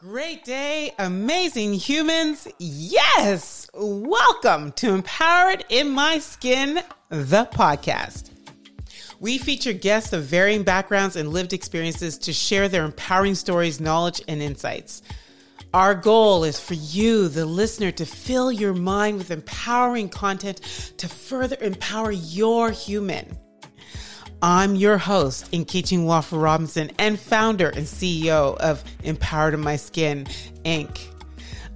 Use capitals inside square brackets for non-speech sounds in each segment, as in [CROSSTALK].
Great day, amazing humans. Yes. Welcome to Empowered in My Skin, the podcast. We feature guests of varying backgrounds and lived experiences to share their empowering stories, knowledge, and insights. Our goal is for you, the listener, to fill your mind with empowering content to further empower your human. I'm your host, Nkechi Nwafor Robinson, and founder and CEO of Empowered in My Skin, Inc.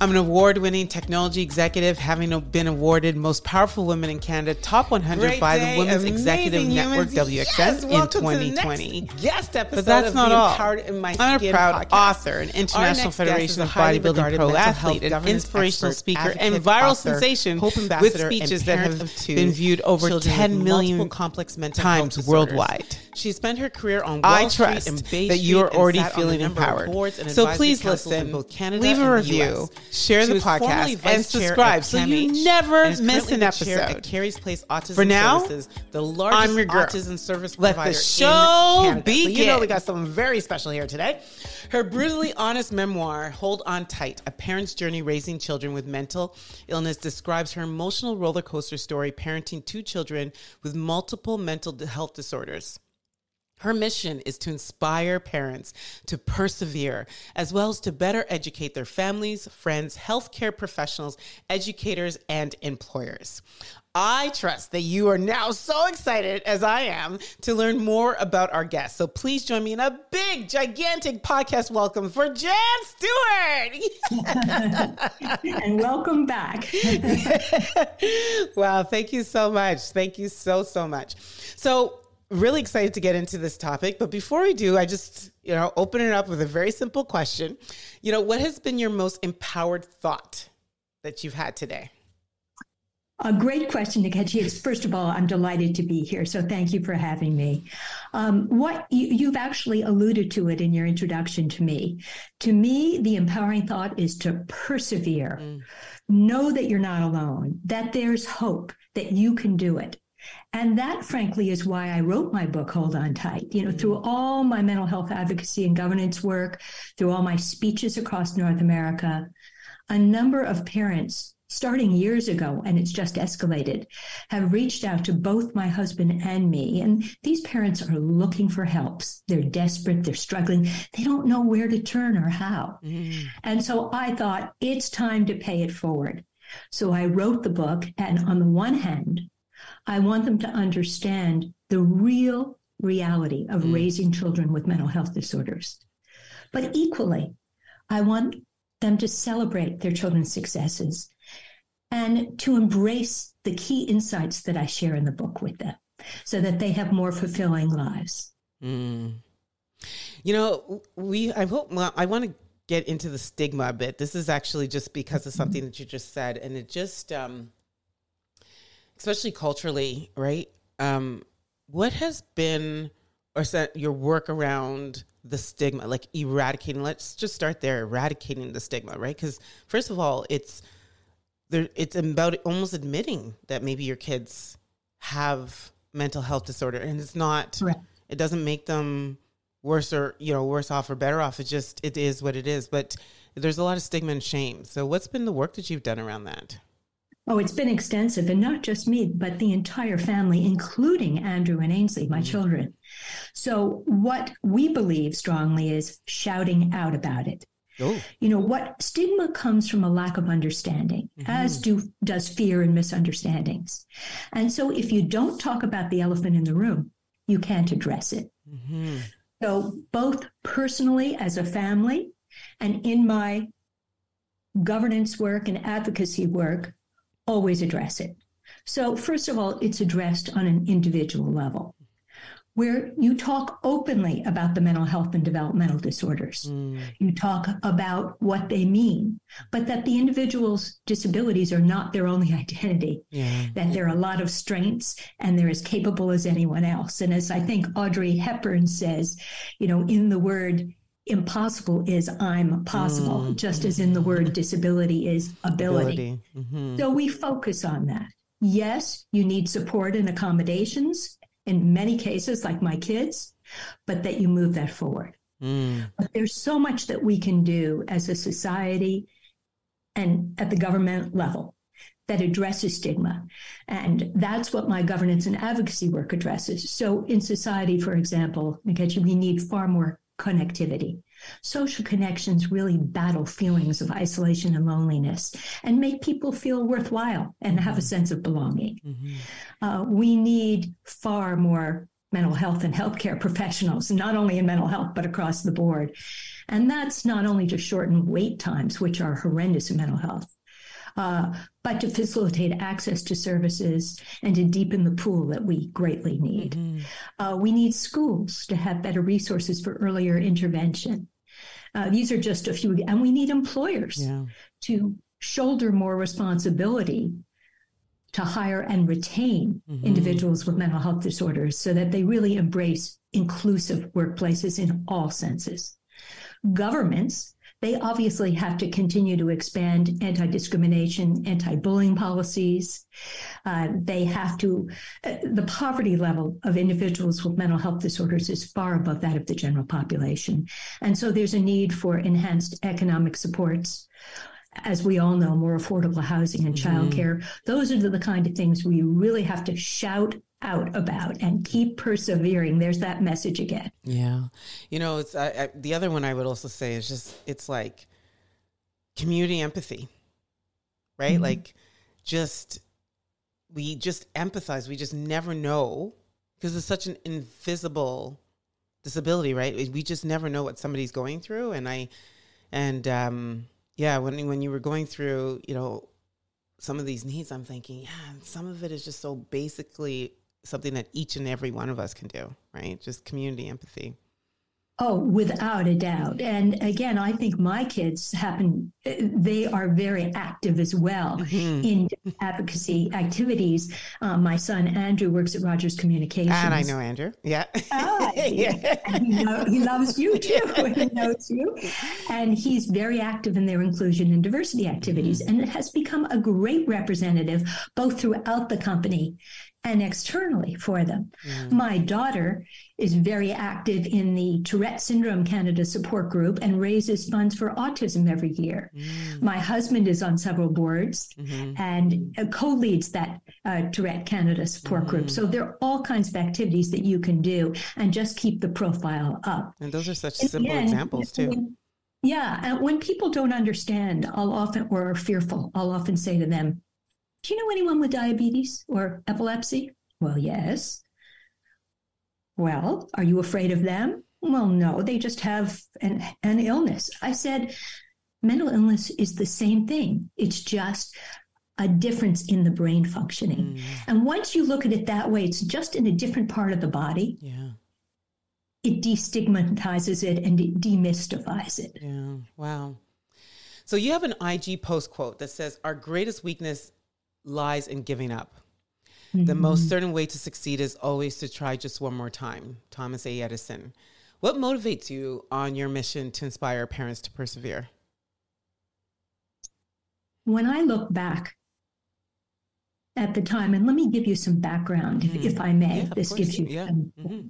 I'm an award winning technology executive, having been awarded Most Powerful Women in Canada Top 100 Great by day, the Women's Executive Network WXN yes, in 2020. guest episode but that's not all. In My I'm a proud podcast. author, an International Federation of Bodybuilding Pro Athlete, an inspirational expert, speaker, and viral author, sensation with speeches that have been viewed over 10 million complex mental times worldwide. She spent her career on Wall I trust that you are already feeling empowered. So please listen, leave a review share the podcast, and subscribe so you never miss an episode. At Kerry's Place Autism For now, Services, the largest I'm your girl. autism service Let provider the show in begin. So you know we got something very special here today. Her brutally honest memoir, Hold On Tight, A Parent's Journey Raising Children with Mental Illness, describes her emotional roller coaster story parenting two children with multiple mental health disorders. Her mission is to inspire parents to persevere, as well as to better educate their families, friends, healthcare professionals, educators, and employers. I trust that you are now so excited as I am to learn more about our guests. So please join me in a big, gigantic podcast welcome for Jan Stewart. [LAUGHS] and welcome back. [LAUGHS] wow, thank you so much. Thank you so, so much. So, really excited to get into this topic. But before we do, I just, you know, open it up with a very simple question. You know, what has been your most empowered thought that you've had today? A great question, Nkechi. First of all, I'm delighted to be here. So thank you for having me. Um, what you, have actually alluded to it in your introduction to me. To me, the empowering thought is to persevere. Mm. Know that you're not alone, that there's hope, that you can do it. And that, frankly, is why I wrote my book, Hold On Tight. You know, mm-hmm. through all my mental health advocacy and governance work, through all my speeches across North America, a number of parents, starting years ago, and it's just escalated, have reached out to both my husband and me. And these parents are looking for helps. They're desperate, they're struggling, they don't know where to turn or how. Mm. And so I thought it's time to pay it forward. So I wrote the book, and on the one hand, I want them to understand the real reality of mm. raising children with mental health disorders. But equally, I want them to celebrate their children's successes and to embrace the key insights that I share in the book with them so that they have more fulfilling lives. Mm. You know, we, I hope, well, I want to get into the stigma a bit. This is actually just because of something that you just said. And it just, um, especially culturally, right? Um, what has been or set your work around the stigma, like eradicating? Let's just start there, eradicating the stigma, right? Because first of all, it's there. It's about almost admitting that maybe your kids have mental health disorder, and it's not. Right. It doesn't make them worse or you know worse off or better off. It just it is what it is. But there's a lot of stigma and shame. So, what's been the work that you've done around that? Oh, it's been extensive, and not just me, but the entire family, including Andrew and Ainsley, my mm-hmm. children. So, what we believe strongly is shouting out about it. Oh. You know what stigma comes from a lack of understanding, mm-hmm. as do does fear and misunderstandings. And so, if you don't talk about the elephant in the room, you can't address it. Mm-hmm. So, both personally as a family, and in my governance work and advocacy work, always address it. So, first of all, it's addressed on an individual level where you talk openly about the mental health and developmental disorders. Mm. You talk about what they mean, but that the individual's disabilities are not their only [LAUGHS] identity, yeah. that there are a lot of strengths and they're as capable as anyone else. And as I think Audrey Hepburn says, you know, in the word impossible is I'm possible, mm-hmm. just as in the word [LAUGHS] disability is ability. ability. Mm-hmm. So we focus on that. Yes, you need support and accommodations in many cases, like my kids, but that you move that forward. Mm. But there's so much that we can do as a society and at the government level that addresses stigma. And that's what my governance and advocacy work addresses. So in society, for example, we need far more connectivity. Social connections really battle feelings of isolation and loneliness and make people feel worthwhile and have a mm-hmm. sense of belonging. Mm-hmm. Uh, we need far more mental health and healthcare [LAUGHS] professionals, not only in mental health, but across the board. And that's not only to shorten wait times, which are horrendous in mental health, uh, but to facilitate access to services and to deepen the pool that we greatly need. Mm-hmm. Uh, we need schools to have better resources for earlier intervention. Uh, these are just a few, and we need employers yeah. to shoulder more responsibility to hire and retain mm-hmm. individuals with mental health disorders so that they really embrace inclusive workplaces in all senses. Governments they obviously have to continue to expand anti discrimination, anti bullying policies. Uh, they have to, uh, the poverty level of individuals with mental health disorders is far above that of the general population. And so there's a need for enhanced economic supports as we all know, more affordable housing and mm-hmm. childcare. Those are the kind of things we really have to shout out about and keep persevering. There's that message again. Yeah. You know, it's I, I, the other one I would also say is just it's like community empathy, right? Mm-hmm. Like just we just empathize. We just never know because it's such an invisible disability, right? We just never know what somebody's going through. And I, and um, yeah, when when you were going through, you know, some of these needs, I'm thinking, yeah, some of it is just so basically something that each and every one of us can do, right? Just community empathy. Oh, without a doubt. And again, I think my kids happen, they are very active as well mm-hmm. in advocacy activities. Um, my son, Andrew, works at Rogers Communications. And I know Andrew. Yeah. Ah, [LAUGHS] yeah. He, know, he, loves you too. [LAUGHS] [LAUGHS] he knows you. And he's very active in their inclusion and diversity activities mm-hmm. and has become a great representative both throughout the company and externally for them. Mm. My daughter is very active in the Tourette Syndrome Canada support group and raises funds for autism every year. Mm. My husband is on several boards mm-hmm. and uh, co leads that uh, Tourette Canada support mm. group. So there are all kinds of activities that you can do and just keep the profile up. And those are such and simple again, examples, too. Yeah. And when people don't understand, I'll often, or are fearful, I'll often say to them, do you know anyone with diabetes or epilepsy? Well, yes. Well, are you afraid of them? Well, no, they just have an, an illness. I said, mental illness is the same thing. It's just a difference in the brain functioning. Mm. And once you look at it that way, it's just in a different part of the body. Yeah. It destigmatizes it and it demystifies it. Yeah. Wow. So you have an IG post quote that says, Our greatest weakness lies in giving up. Mm-hmm. The most certain way to succeed is always to try just one more time. Thomas A. Edison. What motivates you on your mission to inspire parents to persevere? When I look back at the time, and let me give you some background, mm-hmm. if, if, I may, yeah, this gives you. Yeah. mm-hmm.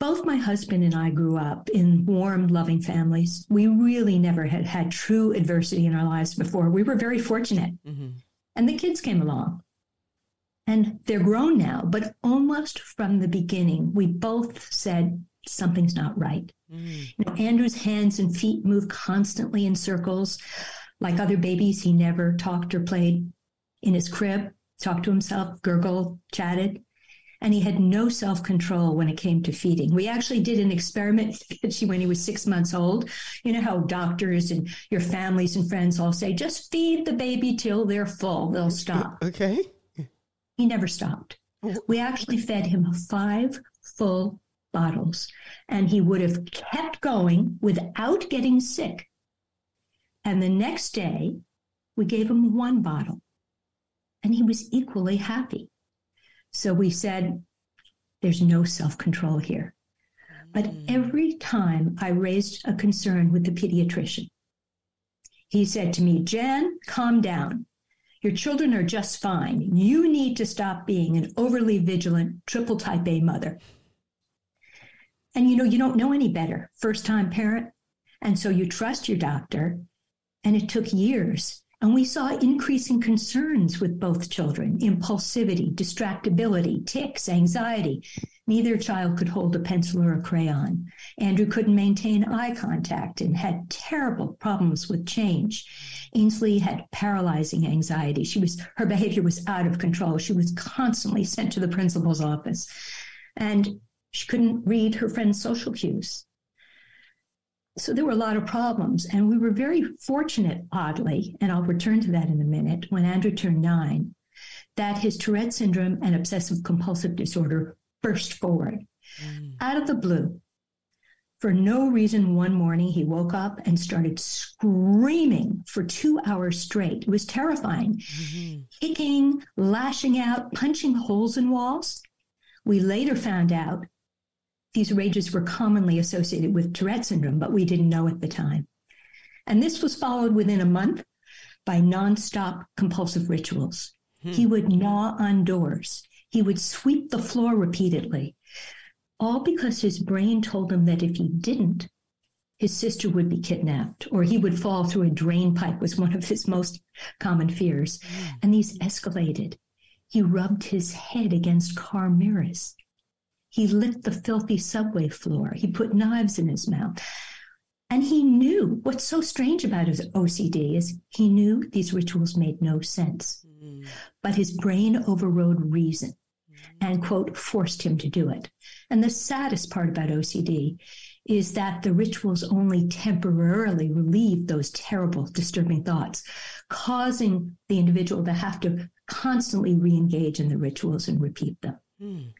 Both my husband and I grew up in warm, loving families. We really never had had true adversity in our lives before. We were very fortunate. Mm-hmm. And the kids came along. And they're grown now, but almost from the beginning, we both said something's not right. Mm. You know, Andrew's hands and feet move constantly in circles. Like other babies, he never talked or played in his crib, talked to himself, gurgled, chatted and he had no self control when it came to feeding. We actually did an experiment [LAUGHS] when he was six months old. You know how doctors and your families and friends all say, just feed the baby till they're full, they'll stop. Okay. He never stopped. We actually fed him five full bottles, and he would have kept going without getting sick. And the next day, we gave him one bottle, and he was equally happy. So we said, there's no self control here. But mm. every time I raised a concern with the pediatrician, he said to me, Jan, calm down. Your children are just fine. You need to stop being an overly vigilant triple type A mother. And you know, you don't know any better, first time parent. And so you trust your doctor. And it took years. And we saw increasing concerns with both children impulsivity, distractibility, tics, anxiety. Neither child could hold a pencil or a crayon. Andrew couldn't maintain eye contact and had terrible problems with change. Ainsley had paralyzing anxiety. She was her behavior was out of control. She was constantly sent to the principal's office. And she couldn't read her friend's social cues. So there were a lot of problems. And we were very fortunate, oddly, and I'll return to that in a minute, when Andrew turned nine, that his Tourette syndrome and obsessive compulsive disorder burst forward mm. out of the blue. For no reason, one morning he woke up and started screaming for two hours straight. It was terrifying, mm-hmm. kicking, lashing out, punching holes in walls. We later found out these rages were commonly associated with Tourette syndrome, but we didn't know at the time. And this was followed within a month by nonstop compulsive rituals. Hmm. He would gnaw on doors. He would sweep the floor repeatedly, all because his brain told him that if he didn't, his sister would be kidnapped or he would fall through a drain pipe was one of his most common fears. Hmm. And these escalated. He rubbed his head against car mirrors. He licked the filthy subway floor. He put knives in his mouth. And he knew what's so strange about his OCD is he knew these rituals made no sense. Mm. But his brain overrode reason and, quote, forced him to do it. And the saddest part about OCD is that the rituals only temporarily relieve those terrible, disturbing thoughts, causing the individual to have to constantly re engage in the rituals and repeat them. Mm.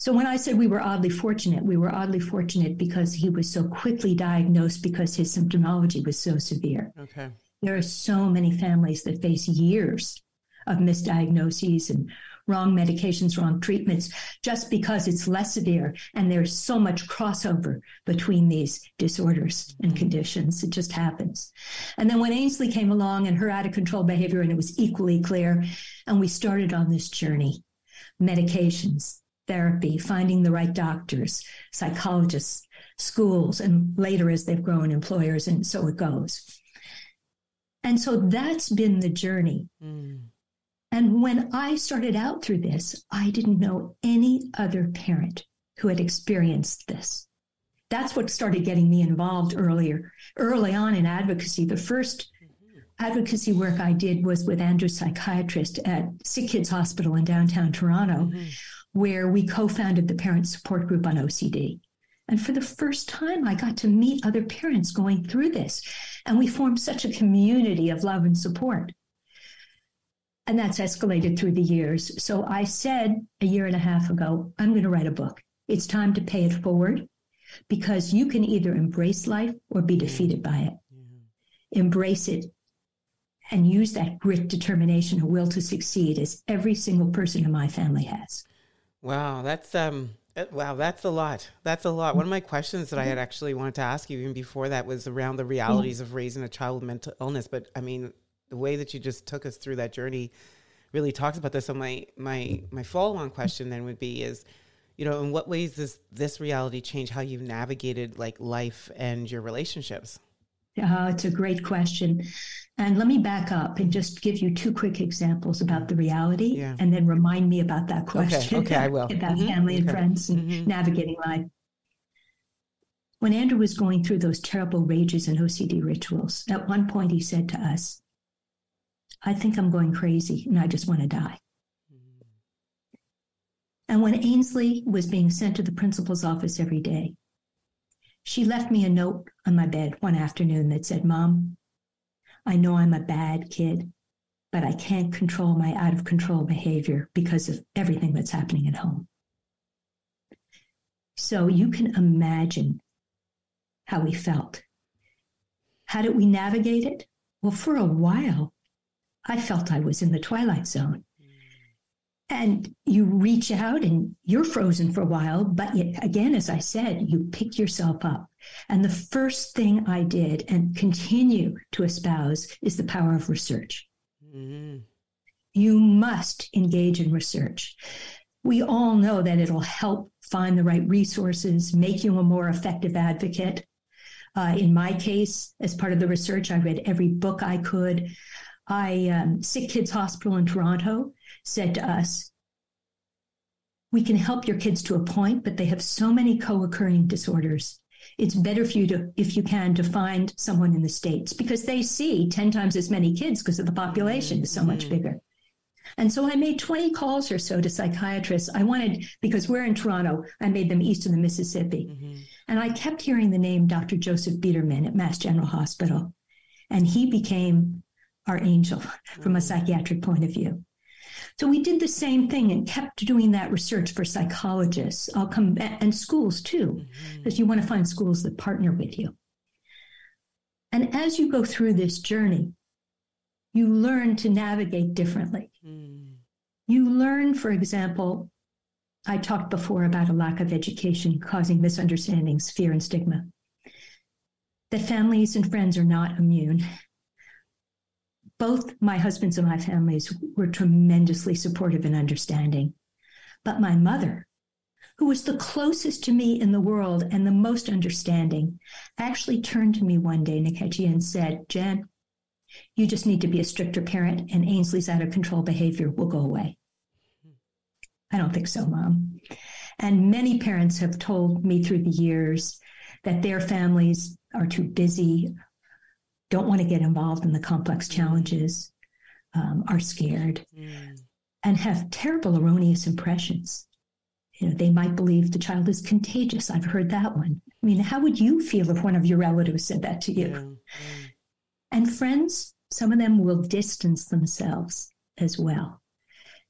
So when I said we were oddly fortunate, we were oddly fortunate because he was so quickly diagnosed because his symptomology was so severe. Okay. There are so many families that face years of misdiagnoses and wrong medications, wrong treatments, just because it's less severe. And there's so much crossover between these disorders and mm-hmm. conditions. It just happens. And then when Ainsley came along and her out of control behavior, and it was equally clear, and we started on this journey medications, therapy, finding the right doctors, psychologists, schools, and later as they've grown, employers, and so it goes. And so that's been the journey. Mm. And when I started out through this, I didn't know any other parent who had experienced this. That's what started getting me involved earlier, early on in advocacy. The first advocacy work I did was with Andrew psychiatrist at Sick Kids Hospital in downtown Toronto, mm-hmm where we co founded the parent support group on OCD. And for the first time, I got to meet other parents going through this. And we formed such a community of love and support. And that's escalated through the years. So I said a year and a half ago, I'm going to write a book. It's time to pay it forward because you can either embrace life or be defeated by it. Embrace it and use that grit, determination, and will to succeed as every single person in my family has. Wow, that's um wow, that's a lot. That's a lot. One of my questions that I had actually wanted to ask you even before that was around the realities of raising a child with mental illness, but I mean, the way that you just took us through that journey really talks about this. So my my my follow-on question then would be is you know, in what ways does this reality change how you've navigated like life and your relationships? Uh, it's a great question. And let me back up and just give you two quick examples about the reality yeah. and then remind me about that question. Okay, okay I will. [LAUGHS] About mm-hmm. family and friends and mm-hmm. navigating life. When Andrew was going through those terrible rages and OCD rituals, at one point he said to us, I think I'm going crazy and I just want to die. Mm-hmm. And when Ainsley was being sent to the principal's office every day, she left me a note on my bed one afternoon that said, Mom, I know I'm a bad kid, but I can't control my out of control behavior because of everything that's happening at home. So you can imagine how we felt. How did we navigate it? Well, for a while, I felt I was in the twilight zone and you reach out and you're frozen for a while but yet, again as i said you pick yourself up and the first thing i did and continue to espouse is the power of research mm-hmm. you must engage in research we all know that it'll help find the right resources, make you a more effective advocate. Uh, in my case, as part of the research, I read every book I could. I um, Sick Kids Hospital in Toronto said to us, "We can help your kids to a point, but they have so many co-occurring disorders. It's better for you to, if you can, to find someone in the states because they see ten times as many kids because of the population is so much mm-hmm. bigger." And so I made 20 calls or so to psychiatrists. I wanted, because we're in Toronto, I made them east of the Mississippi. Mm-hmm. And I kept hearing the name Dr. Joseph Biederman at Mass General Hospital. And he became our angel from a psychiatric point of view. So we did the same thing and kept doing that research for psychologists. I'll come and schools too, because mm-hmm. you want to find schools that partner with you. And as you go through this journey, you learn to navigate differently. Mm. You learn, for example, I talked before about a lack of education causing misunderstandings, fear, and stigma. That families and friends are not immune. Both my husbands and my families were tremendously supportive and understanding. But my mother, who was the closest to me in the world and the most understanding, actually turned to me one day, Nkechi, and said, Jen, you just need to be a stricter parent, and Ainsley's out of control behavior will go away. I don't think so, mom. And many parents have told me through the years that their families are too busy, don't want to get involved in the complex challenges, um, are scared, mm. and have terrible erroneous impressions. You know, they might believe the child is contagious. I've heard that one. I mean, how would you feel if one of your relatives said that to you? Yeah. Yeah. And friends, some of them will distance themselves as well.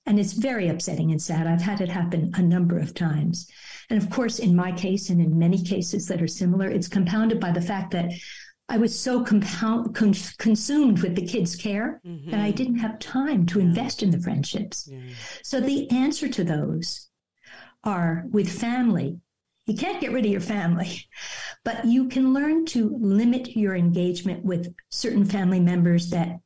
And it's very upsetting and sad. I've had it happen a number of times. And of course, in my case and in many cases that are similar, it's compounded by the fact that I was so compound, con- consumed with the kids' care mm-hmm. that I didn't have time to yeah. invest in the friendships. Yeah. So the answer to those are with family, you can't get rid of your family, but you can learn to limit your engagement with certain family members that,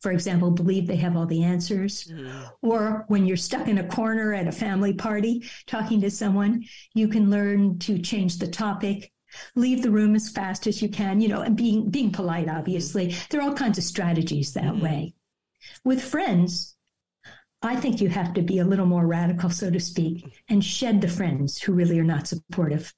for example, believe they have all the answers. Mm. Or when you're stuck in a corner at a family party talking to someone, you can learn to change the topic, leave the room as fast as you can, you know, and being being polite, obviously. Mm. There are all kinds of strategies that mm. way. With friends, I think you have to be a little more radical, so to speak, and shed the friends who really are not supportive.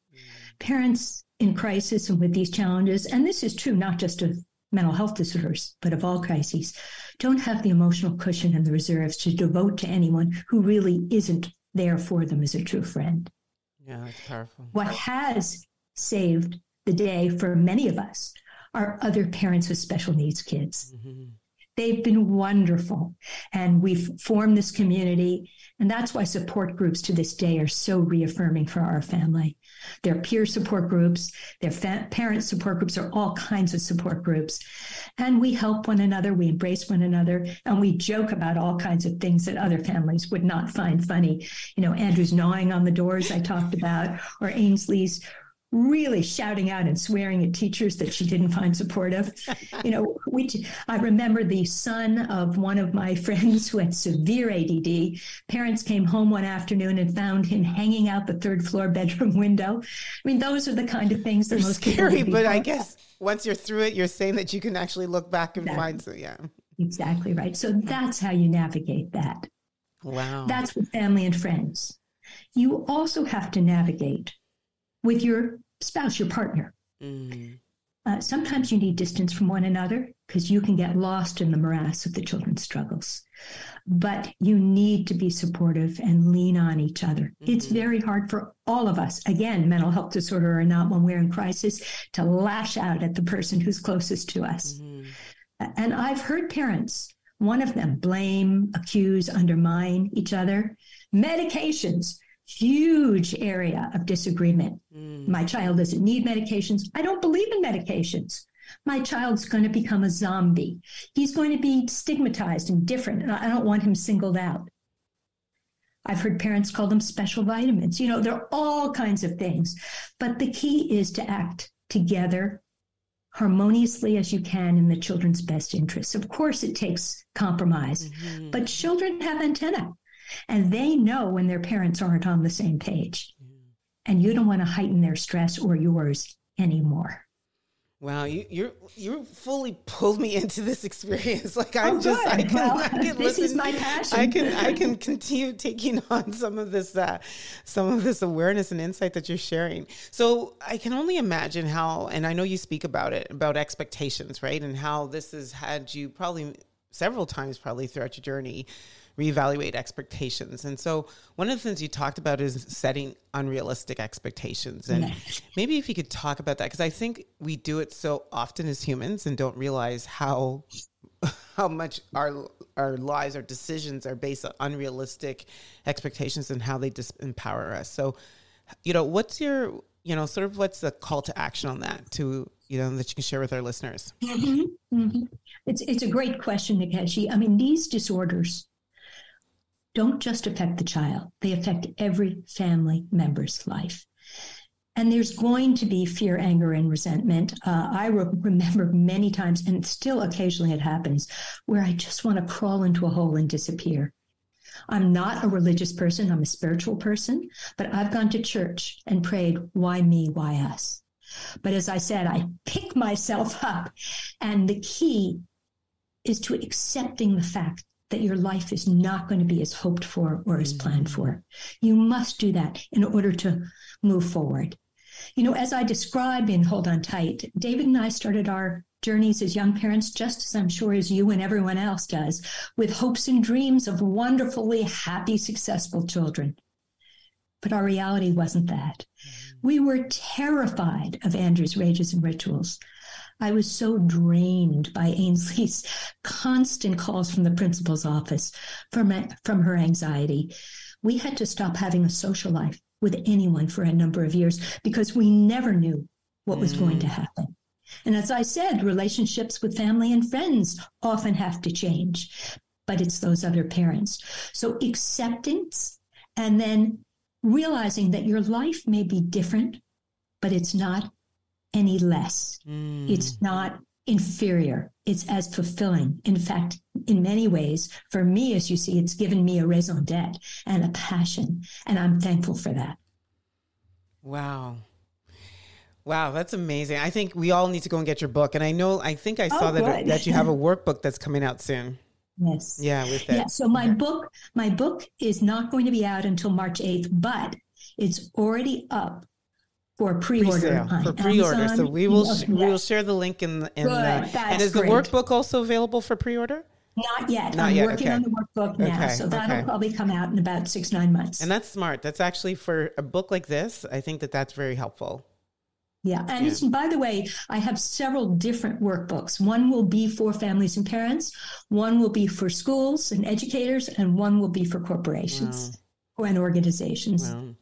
Parents in crisis and with these challenges, and this is true not just of mental health disorders, but of all crises, don't have the emotional cushion and the reserves to devote to anyone who really isn't there for them as a true friend. Yeah, that's powerful. What has saved the day for many of us are other parents with special needs kids. Mm-hmm. They've been wonderful. And we've formed this community. And that's why support groups to this day are so reaffirming for our family. Their peer support groups, their fa- parent support groups are all kinds of support groups. And we help one another, we embrace one another, and we joke about all kinds of things that other families would not find funny. You know, Andrew's gnawing on the doors I talked about, or Ainsley's really shouting out and swearing at teachers that she didn't find supportive. you know, we I remember the son of one of my [LAUGHS] friends who had severe ADD. Parents came home one afternoon and found him hanging out the third floor bedroom window. I mean, those are the kind of things that most scary, but I guess once you're through it, you're saying that you can actually look back and exactly. find so yeah. Exactly right. So that's how you navigate that. Wow. That's with family and friends. You also have to navigate with your spouse, your partner. Mm. Uh, sometimes you need distance from one another because you can get lost in the morass of the children's struggles. But you need to be supportive and lean on each other. Mm-hmm. It's very hard for all of us, again, mental health disorder or not, when we're in crisis, to lash out at the person who's closest to us. Mm-hmm. And I've heard parents, one of them blame, accuse, undermine each other. Medications huge area of disagreement. Mm. My child doesn't need medications. I don't believe in medications. My child's going to become a zombie. He's going to be stigmatized and different, and I don't want him singled out. I've heard parents call them special vitamins. You know, there are all kinds of things. But the key is to act together harmoniously as you can in the children's best interests. Of course, it takes compromise, mm-hmm. but children have antenna And they know when their parents aren't on the same page. And you don't want to heighten their stress or yours anymore. Wow, you you you fully pulled me into this experience. [LAUGHS] Like I'm oh, just, I can, well, I can [LAUGHS] this listen. is my [LAUGHS] passion. I can, I can continue taking on some of this, uh, some of this awareness and insight that you're sharing. So I can only imagine how, and I know you speak about it, about expectations, right, and how this has had you probably several times, probably throughout your journey, reevaluate expectations. And so one of the things you talked about is setting unrealistic expectations. And maybe if you could talk about that, because I think we do it so often as humans and don't realize how how much our our lives, our decisions are based on unrealistic expectations and how they disempower us. So, you know, what's your you know, sort of what's the call to action on that to, you know, that you can share with our listeners? Mm-hmm. Mm-hmm. It's, it's a great question, Nkechi. I mean, these disorders don't just affect the child, they affect every family member's life. And there's going to be fear, anger, and resentment. Uh, I re- remember many times, and still occasionally it happens, where I just want to crawl into a hole and disappear. I'm not a religious person, I'm a spiritual person, but I've gone to church and prayed, why me, why us? But as I said, I pick myself up. And the key is to accepting the fact that your life is not going to be as hoped for or as planned for. Mm-hmm. You must do that in order to move forward. You know, as I describe in Hold On Tight, David and I started our journeys as young parents, just as I'm sure as you and everyone else does, with hopes and dreams of wonderfully happy, successful children. But our reality wasn't that. Mm-hmm. We were terrified of Andrew's rages and rituals. I was so drained by Ainsley's constant calls from the principal's office from, from her anxiety. We had to stop having a social life with anyone for a number of years because we never knew what was mm. going to mm. happen. And as I said, relationships with family and friends often have to change, but it's those other parents. So acceptance and then realizing that your life may be different, but it's not any less. Mm. It's not inferior. It's as fulfilling. In fact, in many ways, for me, as you see, it's given me a raison d'etre and a passion. And I'm thankful for that. Wow. Wow, that's amazing. I think we all need to go and get your book. And I know, I think I saw oh, that, that you have a [LAUGHS] workbook that's coming out soon. Yes. Yeah, with that. Yeah, so my okay. book, my book is not going to be out until March 8th, but it's already up for pre-order for pre-order. Amazon. So we will we will share the link in the, in Good, the and is great. the workbook also available for pre-order? Not yet. Not I'm yet. working okay. on the workbook now, okay. so that'll probably come out in about six nine months. And that's smart. That's actually for a book like this. I think that that's very helpful. Yeah, and yeah. by the way, I have several different workbooks. One will be for families and parents, one will be for schools and educators, and one will be for corporations wow. and organizations. Wow.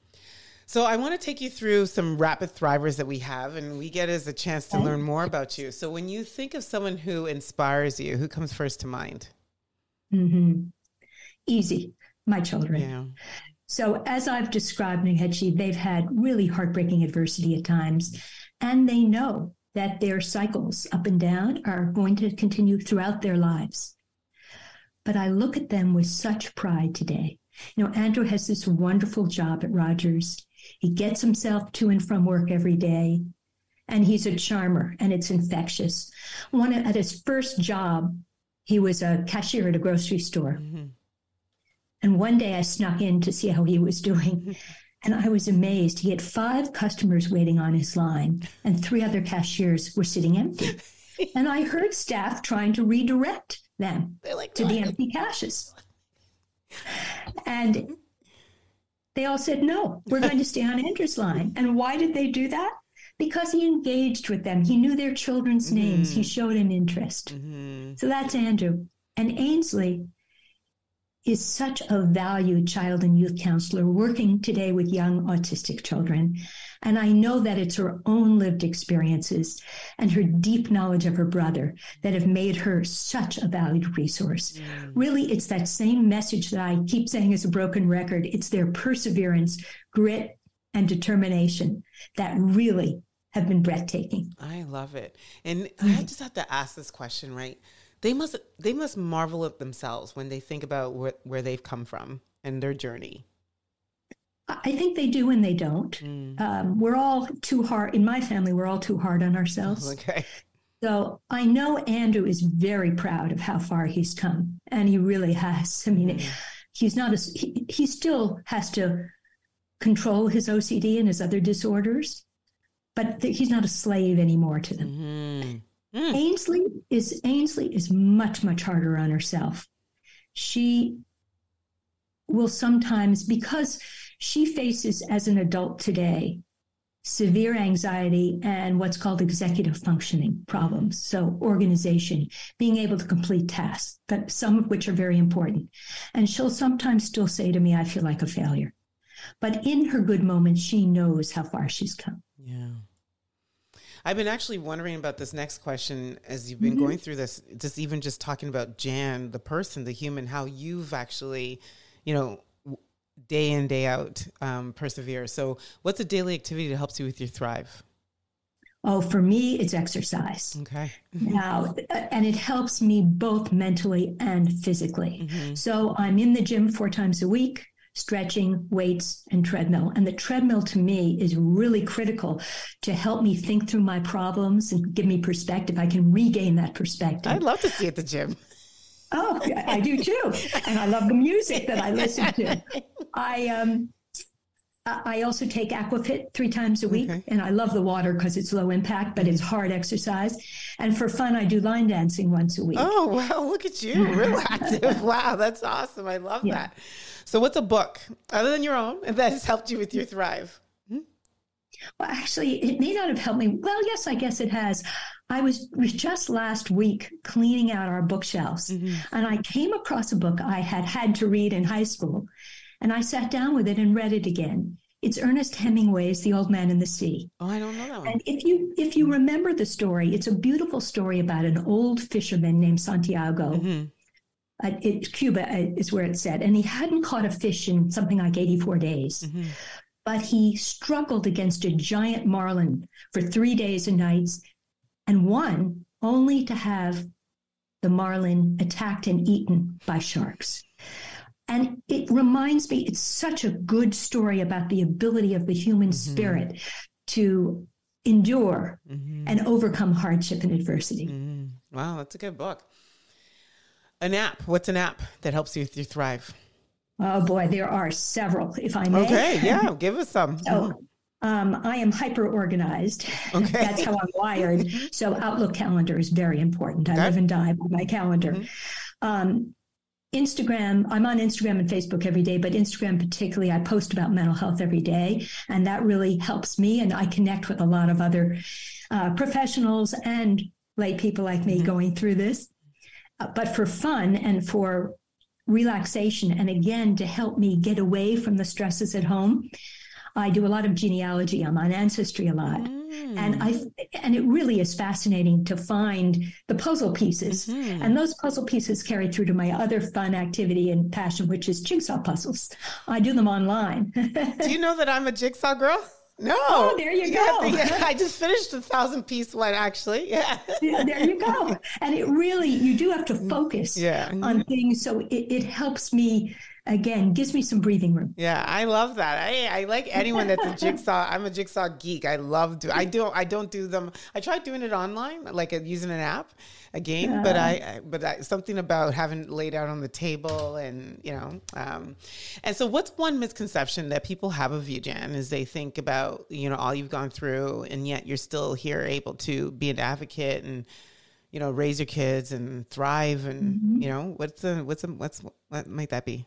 So I want to take you through some rapid thrivers that we have, and we get as a chance to learn more about you. So when you think of someone who inspires you, who comes first to mind? Mm-hmm. Easy, my children. Yeah. So as I've described Nkechi, they've had really heartbreaking adversity at times, and they know that their cycles up and down are going to continue throughout their lives. But I look at them with such pride today. You know, Andrew has this wonderful job at Rogers. He gets himself to and from work every day, and he's a charmer, and it's infectious. One at his first job, he was a cashier at a grocery store. Mm-hmm. And one day I snuck in to see how he was doing. [LAUGHS] And I was amazed. He had five customers waiting on his line, and three other cashiers were sitting empty. [LAUGHS] and I heard staff trying to redirect them like, to the empty caches. And they all said, no, we're going to stay on Andrew's line. And why did they do that? Because he engaged with them. He knew their children's mm-hmm. names. He showed an interest. Mm-hmm. So that's Andrew. And Ainsley is such a valued child and youth counselor working today with young autistic children. And I know that it's her own lived experiences and her deep knowledge of her brother that have made her such a valued resource. Mm. Really, it's that same message that I keep saying is a broken record. It's their perseverance, grit, and determination that really have been breathtaking. I love it. And. I just have to ask this question, right? They must they must marvel at themselves when they think about where, where they've come from and their journey. I think they do and they don't. Mm. Um, we're all too hard in my family. We're all too hard on ourselves. [LAUGHS] Okay. So I know Andrew is very proud of how far he's come, and he really has. I mean, mm. he's not a, he, he still has to control his OCD and his other disorders, but th- he's not a slave anymore to them. Mm-hmm. Mm. Ainsley is Ainsley is much much harder on herself. She will sometimes because she faces as an adult today severe anxiety and what's called executive functioning problems. So organization, being able to complete tasks, but some of which are very important. And she'll sometimes still say to me, I feel like a failure. But in her good moments, she knows how far she's come. Yeah. I've been actually wondering about this next question as you've been mm-hmm. going through this, just even just talking about Jan, the person, the human, how you've actually, you know, day in day out um, persevere so what's a daily activity that helps you with your thrive? Oh for me it's exercise. Okay. [LAUGHS] Now and it helps me both mentally and physically. Mm-hmm. so i'm in the gym four times a week stretching, weights, and treadmill. And the treadmill to me is really critical to help me think through my problems and give me perspective. I can regain that perspective. I'd love to see at the gym. Oh, I do too. And I love the music that I listen to. [LAUGHS] I um I also take Aquafit three times a week, okay. and I love the water because it's low impact, but it's hard exercise. And for fun, I do line dancing once a week. Oh, [LAUGHS] wow. Look at you. [LAUGHS] Real active. wow. That's awesome. I love yeah. that. So, what's a book other than your own that has helped you with your Thrive? Hmm? Well, actually, it may not have helped me. Well, yes, I guess it has. I was just last week cleaning out our bookshelves mm-hmm. and I came across a book I had had to read in high school and I sat down with it and read it again. It's Ernest Hemingway's The Old Man and the Sea. Oh, I don't know that one. And if you if you remember the story, it's a beautiful story about an old fisherman named Santiago. Mm-hmm. Uh, it, Cuba uh, is where it's set, and he hadn't caught a fish in something like 84 days. Mm-hmm. But he struggled against a giant marlin for three days and nights and won only to have the marlin attacked and eaten by sharks. Reminds me, it's such a good story about the ability of the human mm-hmm. spirit to endure mm-hmm. and overcome hardship and adversity. Mm-hmm. Wow, that's a good book. An app. What's an app that helps you, you thrive? Oh boy, there are several, if I may. Okay, yeah, [LAUGHS] give us some. So, um, I am hyper organized. Okay. That's how I'm wired. [LAUGHS] So Outlook calendar is very important. I okay. live and die by my calendar. Mm-hmm. Um, Instagram, I'm on Instagram and Facebook every day, but Instagram particularly, I post about mental health every day. And that really helps me. And I connect with a lot of other uh, professionals and lay people like me mm-hmm. going through this. Uh, but for fun and for relaxation, and again, to help me get away from the stresses at home, I do a lot of genealogy. I'm on Ancestry a lot. Mm. And I and it really is fascinating to find the puzzle pieces. Mm-hmm. And those puzzle pieces carry through to my other fun activity and passion, which is jigsaw puzzles. I do them online. do you [LAUGHS] know that I'm a jigsaw girl? No. Oh, there you go. Yeah, I just [LAUGHS] finished a thousand piece one actually. Yeah. yeah. There you go. And it really, you do have to focus yeah. on things. So it, it helps me again gives me some breathing room. Yeah, I love that. I, I like anyone that's a jigsaw. [LAUGHS] I'm a jigsaw geek. I love do. I do. I don't do them. I tried doing it online, like using an app, a game. Yeah. But I, I but I, something about having it laid out on the table, and you know. Um, and so, what's one misconception that people have of you, Jan, is they think about you know all you've gone through, and yet you're still here, able to be an advocate and you know raise your kids and thrive and mm-hmm. you know what's the what's the, what's what might that be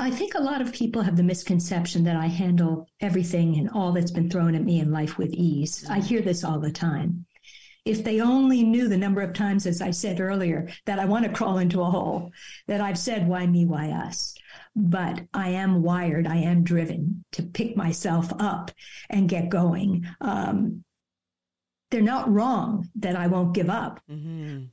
I think a lot of people have the misconception that I handle everything and all that's been thrown at me in life with ease. I hear this all the time. If they only knew the number of times, as I said earlier, that I want to crawl into a hole, that I've said, why me, why us? But I am wired, I am driven to pick myself up and get going. Um, they're not wrong that I won't give up. Mm-hmm.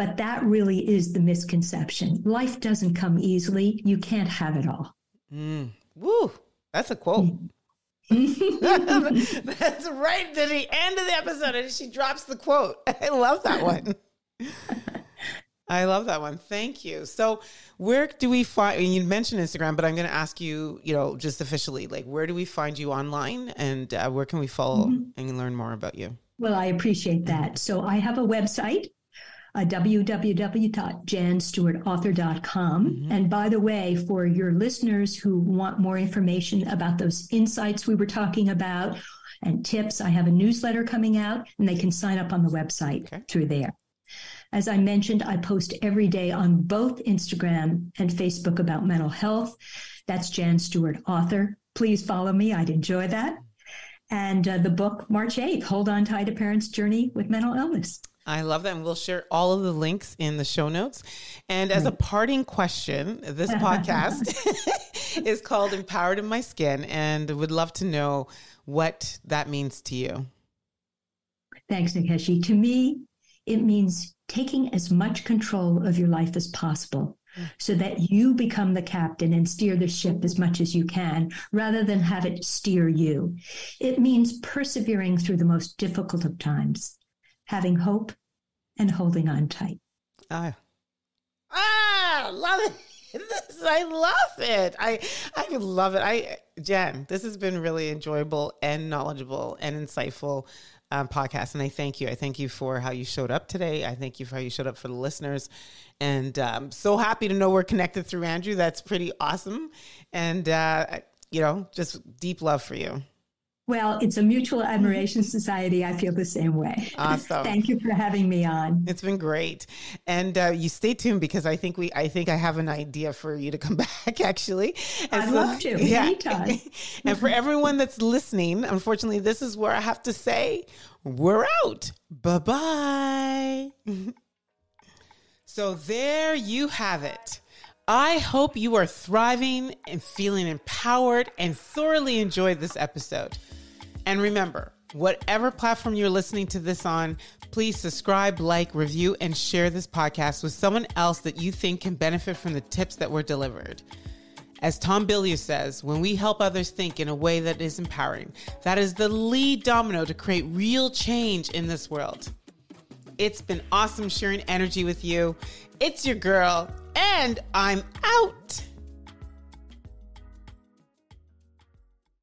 But that really is the misconception. Life doesn't come easily. You can't have it all. Mm. Woo, that's a quote. [LAUGHS] that's right to the end of the episode, and she drops the quote. [LAUGHS] I love that one. [LAUGHS] I love that one. Thank you. So, where do we find? You mentioned Instagram, but I'm going to ask you, you know, just officially, like, where do we find you online, and uh, where can we follow mm-hmm. and learn more about you? Well, I appreciate that. So, I have a website, uh, www.janstewartauthor.com. Mm-hmm. And by the way, for your listeners who want more information about those insights we were talking about and tips, I have a newsletter coming out, and they can sign up on the website okay. through there. As I mentioned, I post every day on both Instagram and Facebook about mental health. That's Jan Stewart, author. Please follow me. I'd enjoy that. And uh, the book, March 8th, Hold On Tight, A Parent's Journey with Mental Illness. I love that. And we'll share all of the links in the show notes. And as a mm. parting question, this podcast [LAUGHS] [LAUGHS] is called Empowered in My Skin and would love to know what that means to you. Thanks, Nkechi. To me, it means taking as much control of your life as possible mm. so that you become the captain and steer the ship as much as you can rather than have it steer you. It means persevering through the most difficult of times, having hope and holding on tight. Ah, ah love it. [LAUGHS] This, I love it. I I love it. I Jen, this has been really enjoyable and knowledgeable and insightful um, podcast. And I thank you. I thank you for how you showed up today. I thank you for how you showed up for the listeners. And um, so happy to know we're connected through Andrew. That's pretty awesome. And, uh, you know, just deep love for you. Well, it's a mutual admiration society. I feel the same way. Awesome. [LAUGHS] Thank you for having me on. It's been great, and uh, you stay tuned because I think we, I think I have an idea for you to come [LAUGHS] back. Actually, and I'd so, love to. [LAUGHS] Yeah. Anytime. and for everyone that's listening, unfortunately, this is where I have to say we're out. Bye bye. so there you have it. I hope you are thriving and feeling empowered and thoroughly enjoyed this episode. And remember, whatever platform you're listening to this on, please subscribe, like, review, and share this podcast with someone else that you think can benefit from the tips that were delivered. As Tom Bilyeu says, when we help others think in a way that is empowering, that is the lead domino to create real change in this world. It's been awesome sharing energy with you. It's your girl, and I'm out.